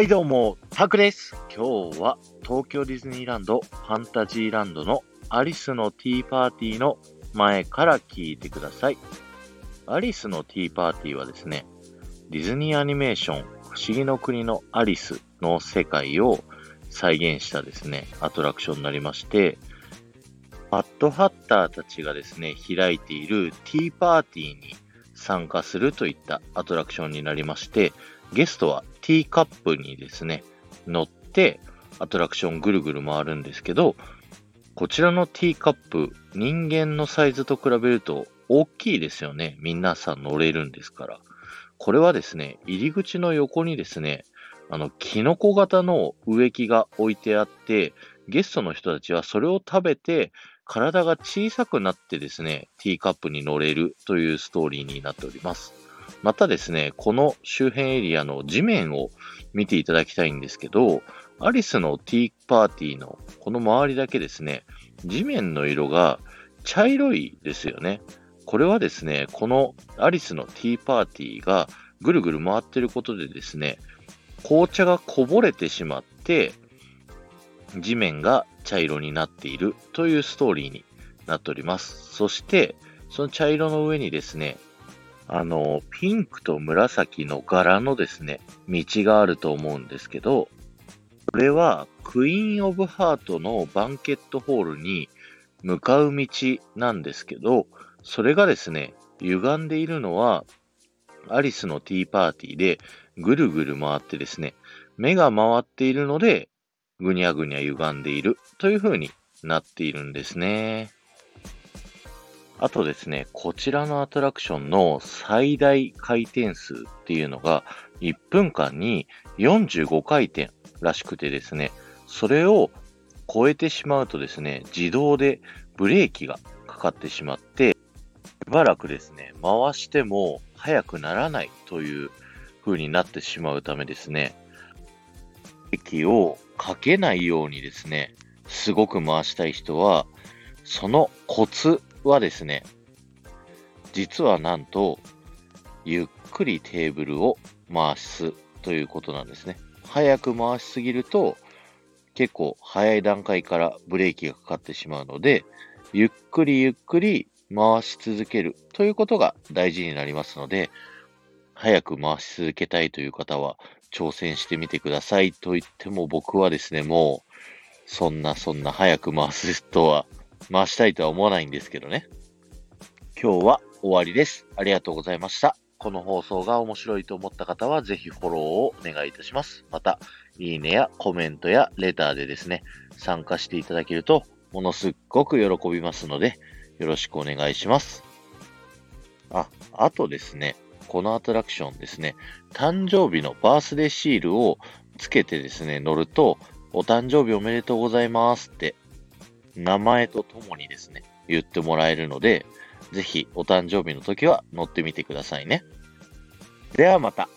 はいどうも、タクです。今日は東京ディズニーランド、ファンタジーランドのアリスのティーパーティーの前から聞いてください。アリスのティーパーティーはですね、ディズニーアニメーション、不思議の国のアリスの世界を再現したですね、アトラクションになりまして、バッドハッターたちがですね、開いているティーパーティーに参加するといったアトラクションになりまして、ゲストはティーカップにですね、乗ってアトラクションぐるぐる回るんですけど、こちらのティーカップ、人間のサイズと比べると大きいですよね。皆さん乗れるんですから。これはですね、入り口の横にですね、あの、キノコ型の植木が置いてあって、ゲストの人たちはそれを食べて、体が小さくなってですね、ティーカップに乗れるというストーリーになっております。またですね、この周辺エリアの地面を見ていただきたいんですけど、アリスのティーパーティーのこの周りだけですね、地面の色が茶色いですよね。これはですね、このアリスのティーパーティーがぐるぐる回ってることでですね、紅茶がこぼれてしまって、地面が茶色になっているというストーリーになっております。そして、その茶色の上にですね、あの、ピンクと紫の柄のですね、道があると思うんですけど、これはクイーン・オブ・ハートのバンケットホールに向かう道なんですけど、それがですね、歪んでいるのは、アリスのティーパーティーでぐるぐる回ってですね、目が回っているので、ぐにゃぐにゃ歪んでいるという風になっているんですね。あとですね、こちらのアトラクションの最大回転数っていうのが1分間に45回転らしくてですね、それを超えてしまうとですね、自動でブレーキがかかってしまって、しばらくですね、回しても速くならないという風になってしまうためですね、ブレーキをかけないようにですね、すごく回したい人は、そのコツはですね、実はなんと、ゆっくりテーブルを回すということなんですね。早く回しすぎると、結構早い段階からブレーキがかかってしまうので、ゆっくりゆっくり回し続けるということが大事になりますので、早く回し続けたいという方は挑戦してみてくださいと言っても僕はですね、もう、そんなそんな早く回すとは、回したいとは思わないんですけどね。今日は終わりです。ありがとうございました。この放送が面白いと思った方は、ぜひフォローをお願いいたします。また、いいねやコメントやレターでですね、参加していただけると、ものすっごく喜びますので、よろしくお願いします。あ、あとですね、このアトラクションですね、誕生日のバースデーシールをつけてですね、乗ると、お誕生日おめでとうございますって、名前とともにですね、言ってもらえるので、ぜひお誕生日の時は乗ってみてくださいね。ではまた。